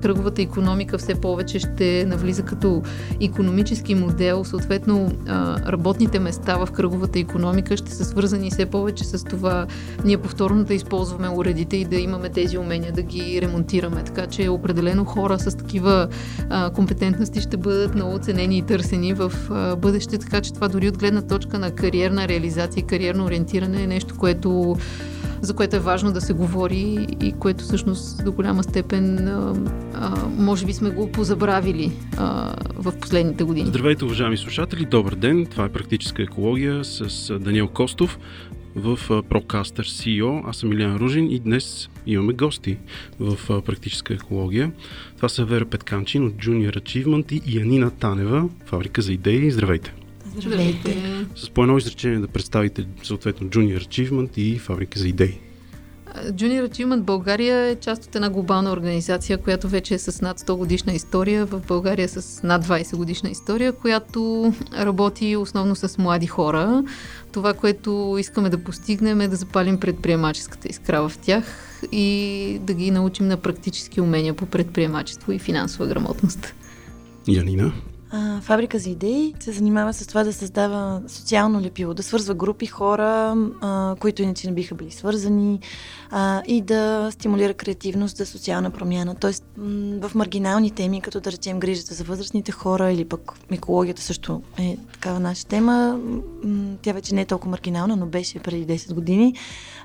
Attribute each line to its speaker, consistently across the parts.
Speaker 1: кръговата економика все повече ще навлиза като економически модел, съответно работните места в кръговата економика ще са свързани все повече с това ние повторно да използваме уредите и да имаме тези умения да ги ремонтираме. Така че определено хора с такива компетентности ще бъдат много ценени и търсени в бъдеще, така че това дори от гледна точка на кариерна реализация и кариерно ориентиране е нещо, което за което е важно да се говори и което всъщност до голяма степен а, а, може би сме го позабравили а, в последните години.
Speaker 2: Здравейте, уважаеми слушатели! Добър ден! Това е Практическа екология с Даниел Костов в Procaster CEO. Аз съм Илян Ружин и днес имаме гости в Практическа екология. Това са Вера Петканчин от Junior Achievement и Янина Танева, фабрика за идеи. Здравейте!
Speaker 1: Здравейте!
Speaker 2: С по едно изречение да представите съответно Junior Achievement и фабрика за идеи.
Speaker 1: Junior Achievement България е част от една глобална организация, която вече е с над 100 годишна история, в България с над 20 годишна история, която работи основно с млади хора. Това, което искаме да постигнем е да запалим предприемаческата искра в тях и да ги научим на практически умения по предприемачество и финансова грамотност.
Speaker 2: Янина?
Speaker 3: А, фабрика за идеи се занимава с това да създава социално лепило, да свързва групи хора, а, които иначе не биха били свързани а, и да стимулира креативност за социална промяна. Тоест в маргинални теми, като да речем грижата за възрастните хора или пък екологията също е такава наша тема. Тя вече не е толкова маргинална, но беше преди 10 години.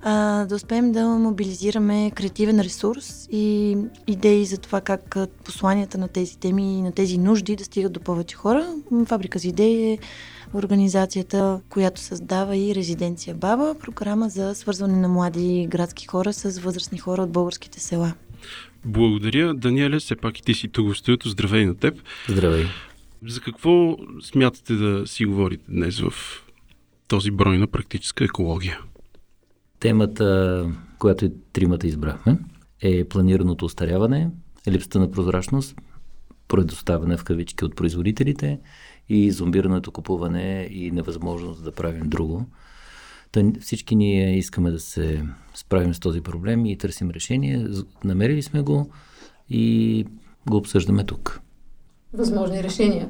Speaker 3: А, да успеем да мобилизираме креативен ресурс и идеи за това как посланията на тези теми и на тези нужди да стигат до повече хора. Фабрика за идеи е организацията, която създава и резиденция Баба, програма за свързване на млади градски хора с възрастни хора от българските села.
Speaker 2: Благодаря. Даниеле, все пак и ти си тук в студиото. Здравей на теб.
Speaker 4: Здравей.
Speaker 2: За какво смятате да си говорите днес в този брой на практическа екология?
Speaker 4: Темата, която и тримата избрахме, е планираното остаряване, липсата на прозрачност, предоставяне в кавички от производителите и зомбираното купуване и невъзможност да правим друго. Та всички ние искаме да се справим с този проблем и търсим решение. Намерили сме го и го обсъждаме тук.
Speaker 1: Възможни решения.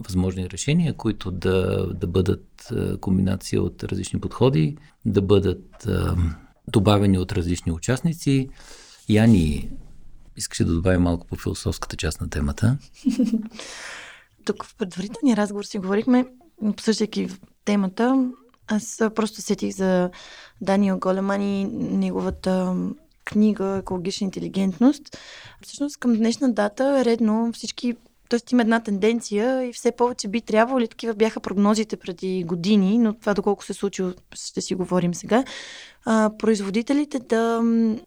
Speaker 4: Възможни решения, които да, да бъдат комбинация от различни подходи, да бъдат а, добавени от различни участници. Яни, искаше да добавим малко по философската част на темата.
Speaker 3: Тук в предварителния разговор си говорихме, обсъждайки темата, аз просто сетих за Даниел Големан и неговата книга Екологична интелигентност. Всъщност към днешна дата е редно всички Тоест има една тенденция и все повече би трябвало, или такива бяха прогнозите преди години, но това доколко се случи, ще си говорим сега, а, производителите да,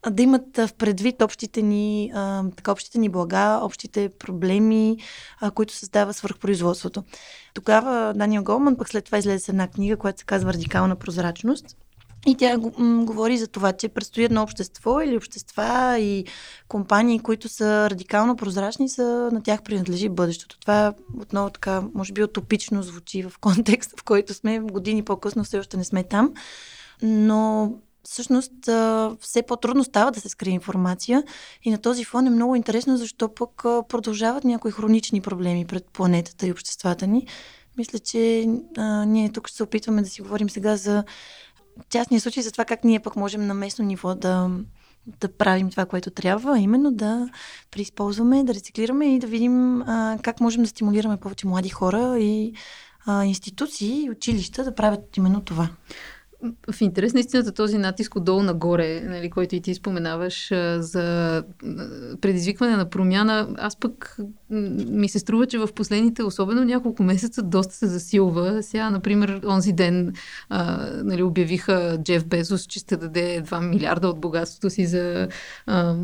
Speaker 3: да имат в предвид общите ни, а, така, общите ни блага, общите проблеми, а, които създава свърхпроизводството. Тогава Даниел Голман пък след това излезе с една книга, която се казва Радикална прозрачност. И тя говори за това, че предстои едно общество или общества и компании, които са радикално прозрачни, са, на тях принадлежи бъдещето. Това отново така, може би утопично звучи в контекста, в който сме години по-късно, все още не сме там. Но всъщност все по-трудно става да се скрие информация и на този фон е много интересно, защо пък продължават някои хронични проблеми пред планетата и обществата ни. Мисля, че а, ние тук ще се опитваме да си говорим сега за частния случай за това как ние пък можем на местно ниво да, да правим това, което трябва, именно да преизползваме, да рециклираме и да видим а, как можем да стимулираме повече млади хора и а, институции и училища да правят именно това
Speaker 1: в интерес на истината този натиск отдолу нагоре, нали, който и ти споменаваш за предизвикване на промяна, аз пък ми се струва, че в последните, особено няколко месеца, доста се засилва. Сега, например, онзи ден а, нали, обявиха Джеф Безос, че ще даде 2 милиарда от богатството си за а,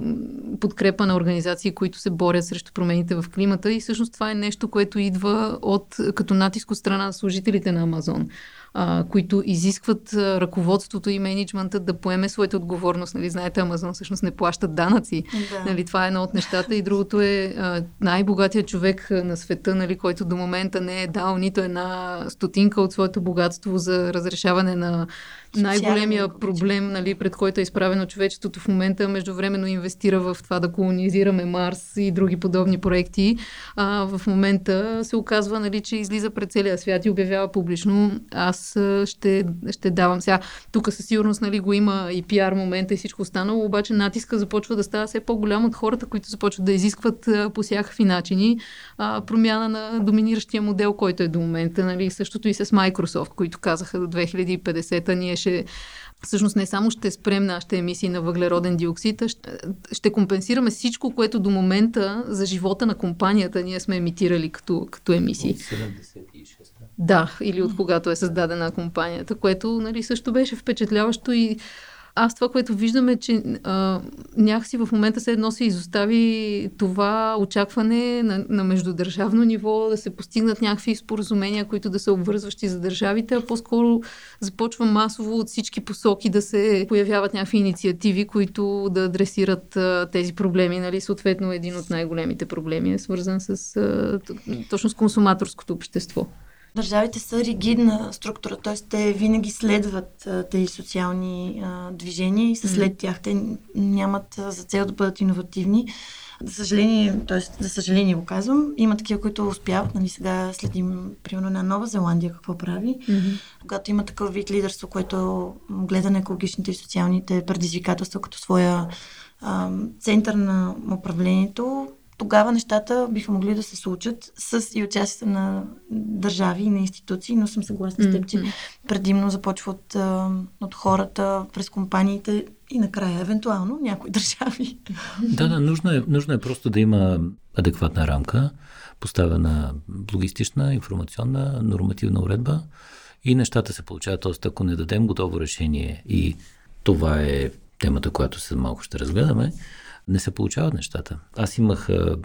Speaker 1: подкрепа на организации, които се борят срещу промените в климата. И всъщност това е нещо, което идва от, като натиск от страна на служителите на Амазон а, които изискват ръководството и менеджмента да поеме своята отговорност. Нали, знаете, Амазон всъщност не плащат данъци. Да. Нали, това е едно от нещата. И другото е а, най-богатият човек на света, нали, който до момента не е дал нито една стотинка от своето богатство за разрешаване на най-големия проблем, нали, пред който е изправено човечеството в момента, междувременно инвестира в това да колонизираме Марс и други подобни проекти. А, в момента се оказва, нали, че излиза пред целия свят и обявява публично, аз ще, ще давам сега. Тук със сигурност нали, го има и пиар момента и всичко останало, обаче натиска започва да става все по-голям от хората, които започват да изискват по всякакви начини а, промяна на доминиращия модел, който е до момента. Нали, същото и с Microsoft, които казаха до 2050 ние ще всъщност не само ще спрем нашите емисии на въглероден диоксид, а ще, ще компенсираме всичко, което до момента за живота на компанията ние сме емитирали като, като емисии. От 76 Да, или от когато е създадена компанията, което нали, също беше впечатляващо и аз това, което виждам е, че а, някакси в момента се едно се изостави това очакване на, на междудържавно ниво да се постигнат някакви споразумения, които да са обвързващи за държавите, а по-скоро започва масово от всички посоки да се появяват някакви инициативи, които да адресират а, тези проблеми. Нали? Съответно, един от най-големите проблеми е свързан с а, точно с консуматорското общество.
Speaker 3: Държавите са ригидна структура, т.е. те винаги следват тези социални а, движения и са след тях. Те нямат а, за цел да бъдат иновативни. За съжаление, т.е. за съжаление го казвам, има такива, които успяват. Нали, сега следим, примерно, на Нова Зеландия какво прави. Mm-hmm. Когато има такъв вид лидерство, което гледа на екологичните и социалните предизвикателства като своя а, център на управлението, тогава нещата биха могли да се случат с и участието на държави и на институции, но съм съгласна с теб, че предимно започва от, от хората, през компаниите и накрая, евентуално, някои държави.
Speaker 4: Да, да, нужно е, нужно е просто да има адекватна рамка, поставена логистична, информационна, нормативна уредба и нещата се получават. Тоест, ако не дадем готово решение и това е темата, която след малко ще разгледаме, не се получават нещата. Аз имах а,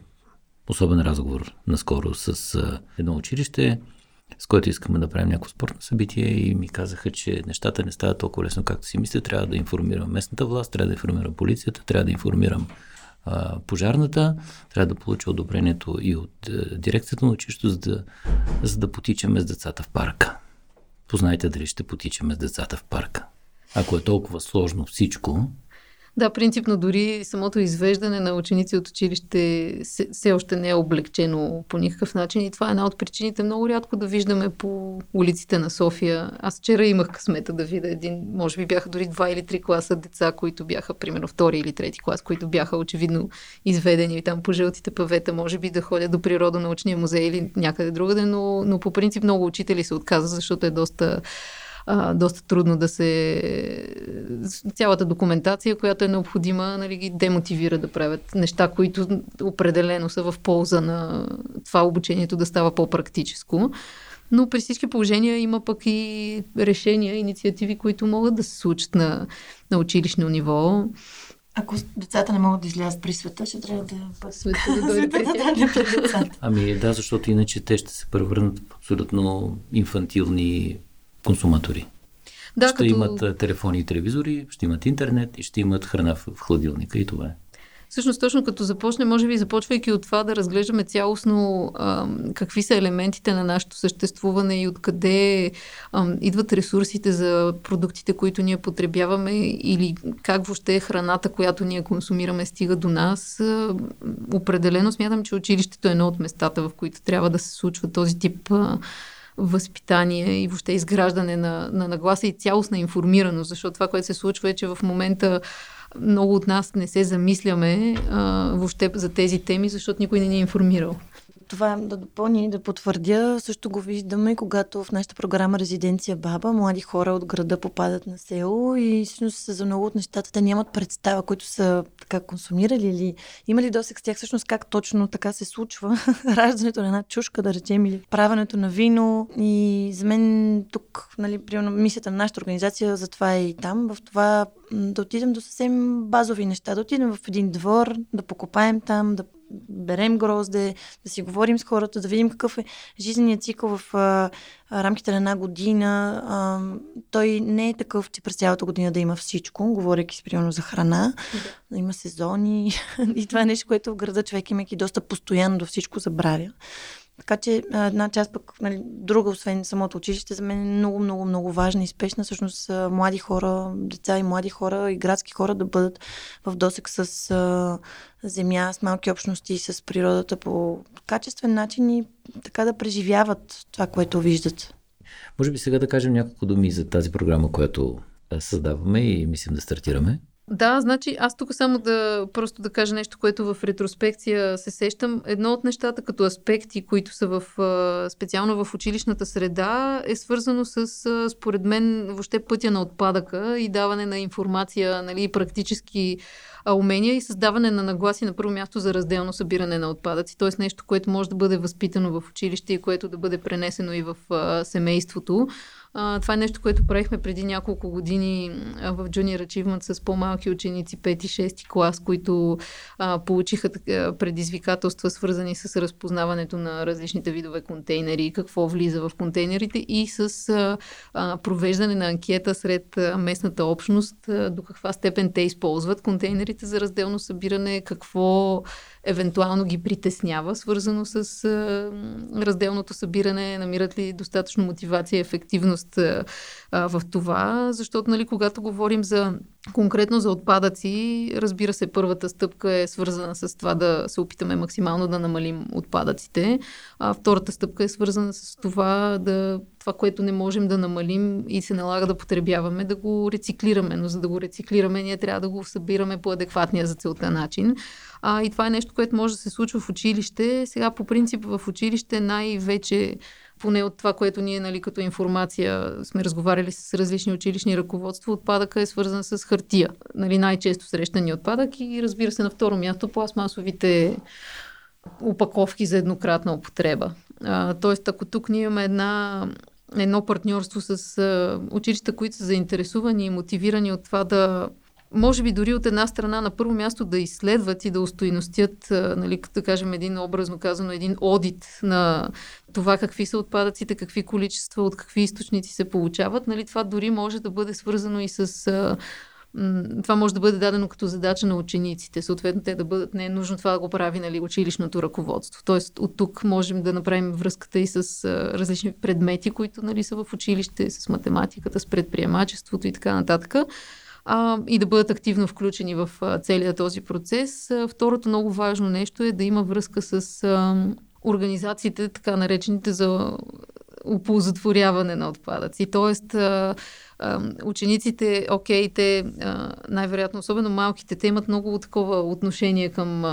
Speaker 4: особен разговор наскоро с а, едно училище, с което искаме да правим някакво спортно събитие и ми казаха, че нещата не стават толкова лесно, както си мисля. Трябва да информирам местната власт, трябва да информирам полицията, трябва да информирам а, пожарната, трябва да получа одобрението и от а, дирекцията на училището, за да, за да потичаме с децата в парка. Познайте дали ще потичаме с децата в парка. Ако е толкова сложно всичко,
Speaker 1: да, принципно дори самото извеждане на ученици от училище все още не е облегчено по никакъв начин и това е една от причините много рядко да виждаме по улиците на София. Аз вчера имах късмета да видя един, може би бяха дори два или три класа деца, които бяха примерно втори или трети клас, които бяха очевидно изведени там по жълтите павета, може би да ходят до природонаучния музей или някъде другаде, но, но по принцип много учители се отказват, защото е доста а, доста трудно да се... Цялата документация, която е необходима, нали, ги демотивира да правят неща, които определено са в полза на това обучението да става по-практическо. Но при всички положения има пък и решения, инициативи, които могат да се случат на, на училищно ниво.
Speaker 3: Ако децата не могат да излязат при света, ще трябва да
Speaker 1: света да дойде пред
Speaker 4: децата. Ами да, защото иначе те ще се превърнат в абсолютно инфантилни консуматори. Да, ще като... имат телефони и телевизори, ще имат интернет и ще имат храна в, в хладилника и това е.
Speaker 1: Всъщност, точно като започне, може би започвайки от това да разглеждаме цялостно а, какви са елементите на нашето съществуване и откъде а, идват ресурсите за продуктите, които ние потребяваме или как въобще е храната, която ние консумираме, стига до нас. А, определено смятам, че училището е едно от местата, в които трябва да се случва този тип а, възпитание и въобще изграждане на, на нагласа и цялостна информираност, защото това, което се случва е, че в момента много от нас не се замисляме а, въобще за тези теми, защото никой не ни е информирал
Speaker 3: това да допълня и да потвърдя, също го виждаме, когато в нашата програма Резиденция Баба млади хора от града попадат на село и всъщност за много от нещата те нямат представа, които са така консумирали или имали досек с тях всъщност как точно така се случва раждането на една чушка, да речем, или правенето на вино. И за мен тук, нали, примерно, мисията на нашата организация, затова е и там, в това да отидем до съвсем базови неща, да отидем в един двор, да покопаем там, да берем грозде, да си говорим с хората, да видим какъв е жизненият цикъл в а, рамките на една година. А, той не е такъв, че през цялата година да има всичко, говоряки спрямо за храна, да. да има сезони. и това е нещо, което в града човек имайки доста постоянно до всичко забравя. Така че една част пък, нали, друга, освен самото училище, за мен е много, много, много важна и спешна. Всъщност млади хора, деца и млади хора и градски хора да бъдат в досек с а, земя, с малки общности, с природата по качествен начин и така да преживяват това, което виждат.
Speaker 4: Може би сега да кажем няколко думи за тази програма, която създаваме и мислим да стартираме.
Speaker 1: Да, значи аз тук само да просто да кажа нещо, което в ретроспекция се сещам. Едно от нещата като аспекти, които са в, специално в училищната среда, е свързано с, според мен, въобще пътя на отпадъка и даване на информация, нали, практически умения и създаване на нагласи на първо място за разделно събиране на отпадъци. Т.е. нещо, което може да бъде възпитано в училище и което да бъде пренесено и в семейството. А, това е нещо, което правихме преди няколко години в Junior Achievement с по-малки ученици, 5-6 клас, които а, получиха предизвикателства, свързани с разпознаването на различните видове контейнери, какво влиза в контейнерите и с а, а, провеждане на анкета сред местната общност, а, до каква степен те използват контейнерите за разделно събиране, какво евентуално ги притеснява, свързано с а, разделното събиране, намират ли достатъчно мотивация и ефективност а, в това, защото нали, когато говорим за конкретно за отпадъци, разбира се, първата стъпка е свързана с това да се опитаме максимално да намалим отпадъците, а втората стъпка е свързана с това да това, което не можем да намалим и се налага да потребяваме, да го рециклираме. Но за да го рециклираме, ние трябва да го събираме по адекватния за целта начин. А, и това е нещо, което може да се случва в училище. Сега по принцип в училище най-вече поне от това, което ние нали, като информация сме разговаряли с различни училищни ръководства, отпадъка е свързан с хартия. Нали, най-често срещани отпадък и разбира се на второ място пластмасовите упаковки за еднократна употреба. А, тоест, ако тук ние имаме една, едно партньорство с а, училища, които са заинтересувани и мотивирани от това да може би дори от една страна на първо място да изследват и да устойностят, нали, да кажем един образно казано, един одит на това какви са отпадъците, какви количества, от какви източници се получават. Нали, това дори може да бъде свързано и с това може да бъде дадено като задача на учениците. Съответно, те да бъдат, не е нужно това да го прави нали, училищното ръководство. Тоест, от тук можем да направим връзката и с а, различни предмети, които нали, са в училище, с математиката, с предприемачеството и така нататък а, и да бъдат активно включени в а, целият този процес. А, второто много важно нещо е да има връзка с а, организациите, така наречените за оползотворяване на отпадъци. Тоест, а, учениците, окей, те най-вероятно, особено малките, те имат много такова отношение към,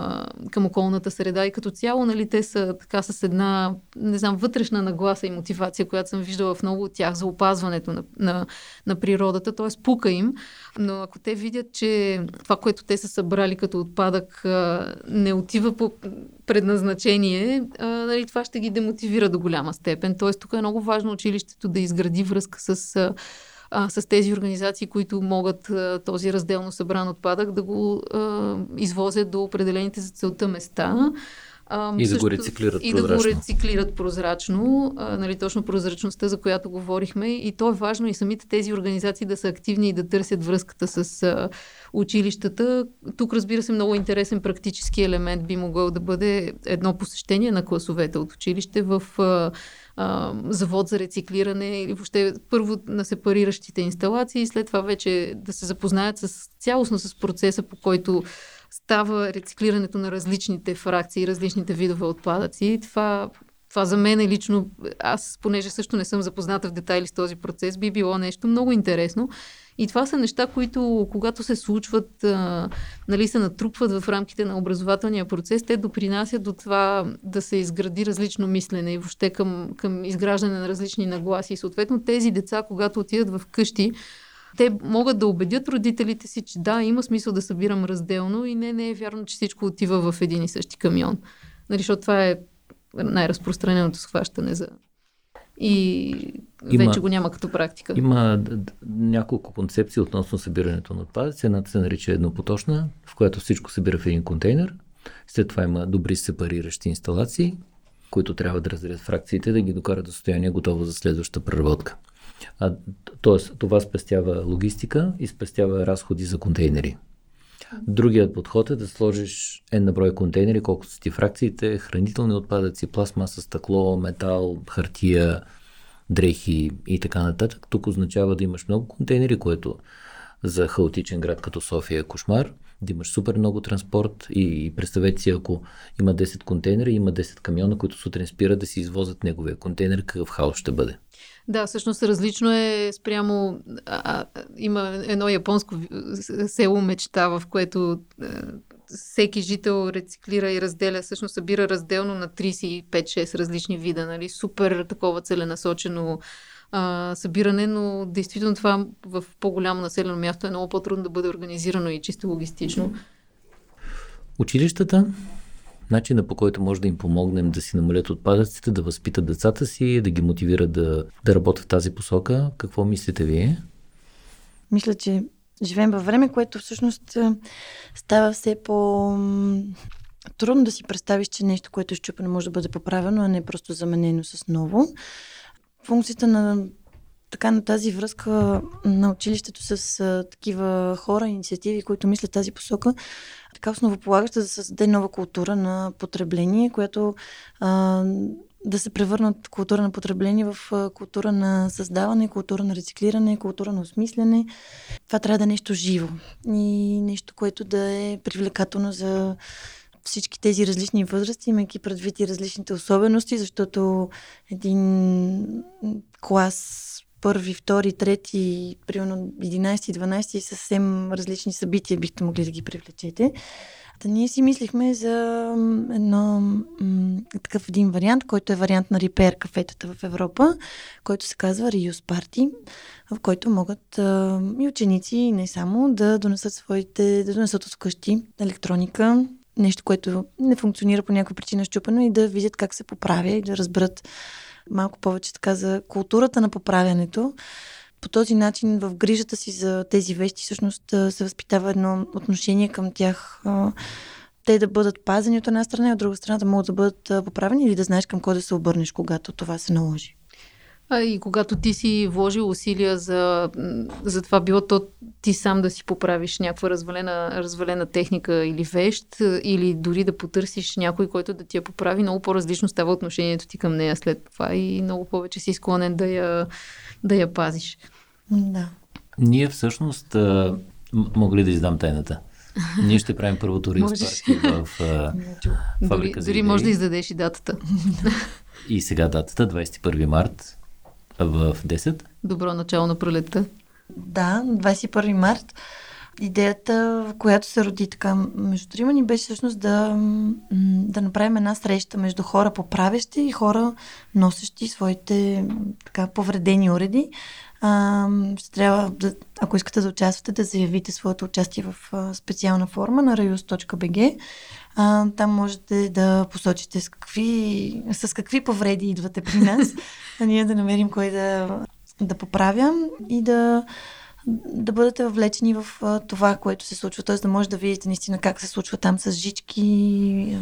Speaker 1: към околната среда и като цяло, нали, те са така с една, не знам, вътрешна нагласа и мотивация, която съм виждала в много от тях за опазването на, на, на природата, т.е. пука им, но ако те видят, че това, което те са събрали като отпадък, не отива по предназначение, нали, това ще ги демотивира до голяма степен. Тоест, тук е много важно училището да изгради връзка с с тези организации, които могат а, този разделно събран отпадък да го а, извозят до определените за целта места.
Speaker 4: А, и също, да го рециклират
Speaker 1: и прозрачно. Да го рециклират прозрачно, а, нали, точно прозрачността, за която говорихме. И то е важно и самите тези организации да са активни и да търсят връзката с а, училищата. Тук, разбира се, много интересен практически елемент би могъл да бъде едно посещение на класовете от училище в а, а, завод за рециклиране или въобще първо на сепариращите инсталации, след това вече да се запознаят с цялостно с процеса, по който става рециклирането на различните фракции, различните видове отпадъци. Това това за мен е лично, аз понеже също не съм запозната в детайли с този процес, би било нещо много интересно. И това са неща, които когато се случват, а, нали, се натрупват в рамките на образователния процес, те допринасят до това да се изгради различно мислене и въобще към, към изграждане на различни нагласи. И съответно тези деца, когато отидат в къщи, те могат да убедят родителите си, че да, има смисъл да събирам разделно и не, не е вярно, че всичко отива в един и същи камион. Нали, защото това е най-разпространеното схващане за и има, вече го няма като практика.
Speaker 4: Има няколко концепции относно събирането на отпадъци. Едната се нарича еднопоточна, в която всичко събира в един контейнер. След това има добри сепариращи инсталации, които трябва да разделят фракциите, да ги докарат до състояние готово за следващата преработка. А, тоест, това спестява логистика и спестява разходи за контейнери. Другият подход е да сложиш една брой контейнери, колкото са ти фракциите, хранителни отпадъци, пластмаса, стъкло, метал, хартия, дрехи и така нататък. Тук означава да имаш много контейнери, което за хаотичен град като София е кошмар, да имаш супер много транспорт и представете си, ако има 10 контейнера, има 10 камиона, които сутрин спират да си извозят неговия контейнер, какъв хаос ще бъде.
Speaker 1: Да, всъщност различно е спрямо... А, има едно японско село мечта, в което а, всеки жител рециклира и разделя, всъщност събира разделно на 35-6 различни вида, нали? Супер такова целенасочено а, събиране, но действително това в по-голямо населено място е много по-трудно да бъде организирано и чисто логистично.
Speaker 4: Училищата, начина по който може да им помогнем да си намалят отпадъците, да възпитат децата си, да ги мотивират да, да работят в тази посока. Какво мислите вие?
Speaker 3: Мисля, че живеем във време, което всъщност става все по трудно да си представиш, че нещо, което е щупено, може да бъде поправено, а не просто заменено с ново функцията на така на тази връзка на училището с а, такива хора, инициативи, които мислят тази посока, така основополагаща да създаде нова култура на потребление, която а, да се превърне от култура на потребление в култура на създаване, култура на рециклиране, култура на осмислене. Това трябва да е нещо живо и нещо, което да е привлекателно за всички тези различни възрасти, имайки предвид и различните особености, защото един клас първи, втори, трети, примерно 11, 12 съвсем различни събития бихте могли да ги привлечете. Та ние си мислихме за едно, м- такъв един вариант, който е вариант на репер кафетата в Европа, който се казва Reuse Party, в който могат а, и ученици, и не само, да донесат своите, да донесат от вкъщи електроника, нещо, което не функционира по някаква причина щупено и да видят как се поправя и да разберат малко повече така за културата на поправянето. По този начин в грижата си за тези вещи всъщност се възпитава едно отношение към тях. Те да бъдат пазени от една страна и от друга страна да могат да бъдат поправени или да знаеш към кой да се обърнеш, когато това се наложи.
Speaker 1: А и когато ти си вложил усилия за, за това, било то ти сам да си поправиш някаква развалена, развалена техника или вещ, или дори да потърсиш някой, който да ти я поправи, много по-различно става отношението ти към нея след това и много повече си склонен да я, да я пазиш.
Speaker 3: Да.
Speaker 4: Ние всъщност, а, мога ли да издам тайната? Ние ще правим първото рилс в а,
Speaker 1: фабрика дори, дори може да издадеш и датата.
Speaker 4: И сега датата, 21 март, в 10.
Speaker 1: Добро начало на пролетта.
Speaker 3: Да, 21 март. Идеята, в която се роди така между трима ни беше всъщност да, да направим една среща между хора поправящи и хора носещи своите така повредени уреди. А, ще трябва, да, ако искате да участвате, да заявите своето участие в специална форма на rayus.bg. А, там можете да посочите с какви, с какви повреди идвате при нас, а ние да намерим кой да, да поправя и да, да бъдете въвлечени в това, което се случва. Т.е. да може да видите наистина как се случва там с жички,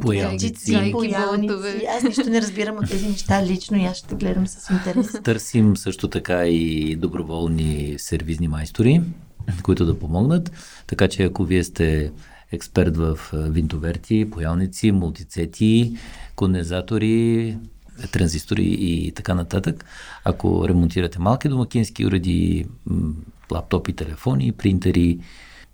Speaker 4: поялници,
Speaker 3: поялници. Аз нищо не разбирам от тези неща лично и аз ще гледам с интерес.
Speaker 4: Търсим също така и доброволни сервизни майстори, които да помогнат. Така че ако вие сте експерт в винтоверти, поялници, мултицети, кондензатори, транзистори и така нататък. Ако ремонтирате малки домакински уреди, лаптопи, телефони, принтери,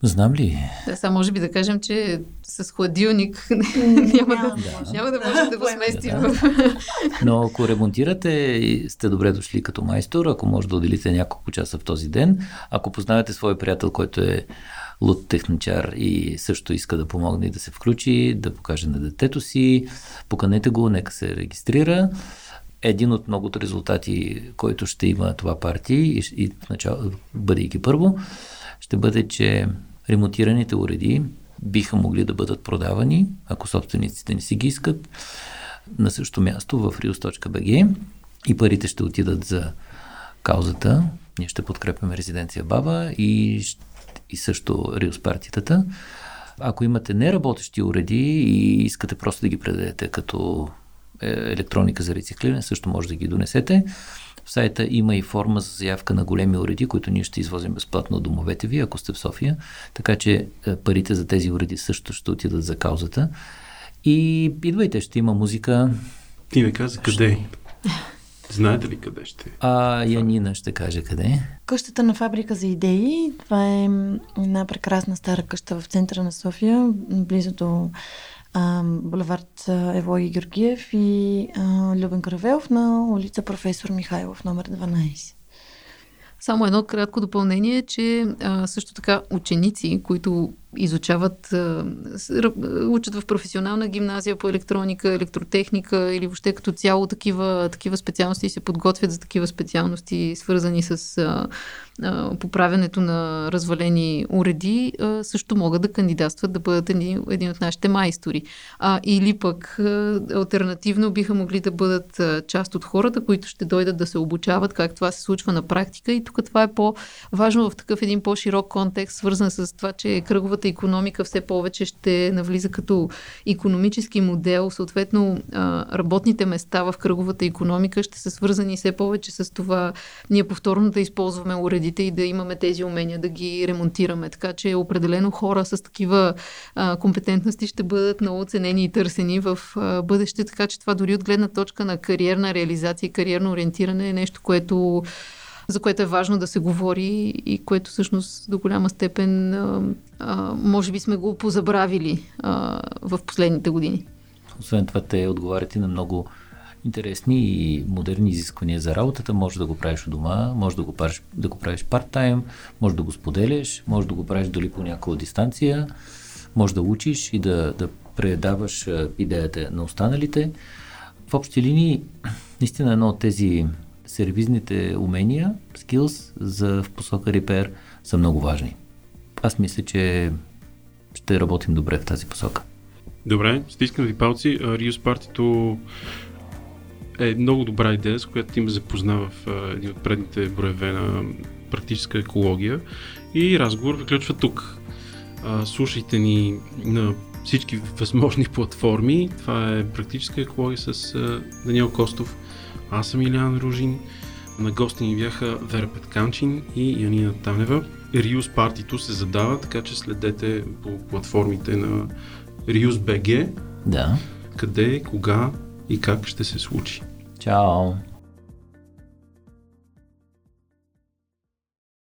Speaker 4: Знам ли?
Speaker 1: Да, сега може би да кажем, че с хладилник няма, да, да. няма да може да го сместим. Да.
Speaker 4: Но ако ремонтирате, сте добре дошли като майстор, ако може да отделите няколко часа в този ден. Ако познавате свой приятел, който е луд техничар и също иска да помогне и да се включи, да покаже на детето си, поканете го, нека се регистрира. Един от многото резултати, който ще има това партия и, и начало, бъдейки първо, ще бъде, че ремонтираните уреди биха могли да бъдат продавани, ако собствениците не си ги искат, на същото място в rius.bg и парите ще отидат за каузата. Ние ще подкрепяме резиденция Баба и, и също Риус партитата. Ако имате неработещи уреди и искате просто да ги предадете като е, електроника за рециклиране, също може да ги донесете. В сайта има и форма за заявка на големи уреди, които ние ще извозим безплатно от домовете ви, ако сте в София. Така че е, парите за тези уреди също ще отидат за каузата. И идвайте, ще има музика.
Speaker 2: Ти не каза къде. Знаете ли къде ще?
Speaker 4: А Янина ще каже къде.
Speaker 3: Къщата на фабрика за идеи. Това е една прекрасна стара къща в центъра на София, близо до булевард Евлоги Георгиев и а, Любен Кравелов на улица Професор Михайлов, номер 12.
Speaker 1: Само едно кратко допълнение, че а, също така ученици, които изучават, учат в професионална гимназия по електроника, електротехника или въобще като цяло такива, такива специалности се подготвят за такива специалности, свързани с а, а, поправянето на развалени уреди, а, също могат да кандидатстват да бъдат един, един от нашите майстори. А, или пък а, альтернативно биха могли да бъдат част от хората, които ще дойдат да се обучават как това се случва на практика. И тук това е по-важно в такъв един по-широк контекст, свързан с това, че кръговата световната економика все повече ще навлиза като економически модел. Съответно, работните места в кръговата економика ще са свързани все повече с това ние повторно да използваме уредите и да имаме тези умения да ги ремонтираме. Така че определено хора с такива компетентности ще бъдат много ценени и търсени в бъдеще. Така че това дори от гледна точка на кариерна реализация и кариерно ориентиране е нещо, което за което е важно да се говори и което всъщност до голяма степен а, а, може би сме го позабравили а, в последните години.
Speaker 4: Освен това, те отговарят и на много интересни и модерни изисквания за работата. Може да го правиш у дома, може да го правиш, да го правиш парт-тайм, може да го споделяш, може да го правиш дали по някаква дистанция, може да учиш и да, да предаваш идеята на останалите. В общи линии, наистина едно от тези сервизните умения, skills за в посока репер са много важни. Аз мисля, че ще работим добре в тази посока.
Speaker 2: Добре, стискам ви палци. Риус партито е много добра идея, с която ти ме запозна в един от предните броеве на практическа екология и разговор приключва тук. Слушайте ни на всички възможни платформи. Това е практическа екология с Даниел Костов аз съм Илян Ружин. На гости ни бяха Вера Петканчин и Янина Танева. Риус партито се задава, така че следете по платформите на Риус BG.
Speaker 4: Да.
Speaker 2: Къде, кога и как ще се случи.
Speaker 4: Чао!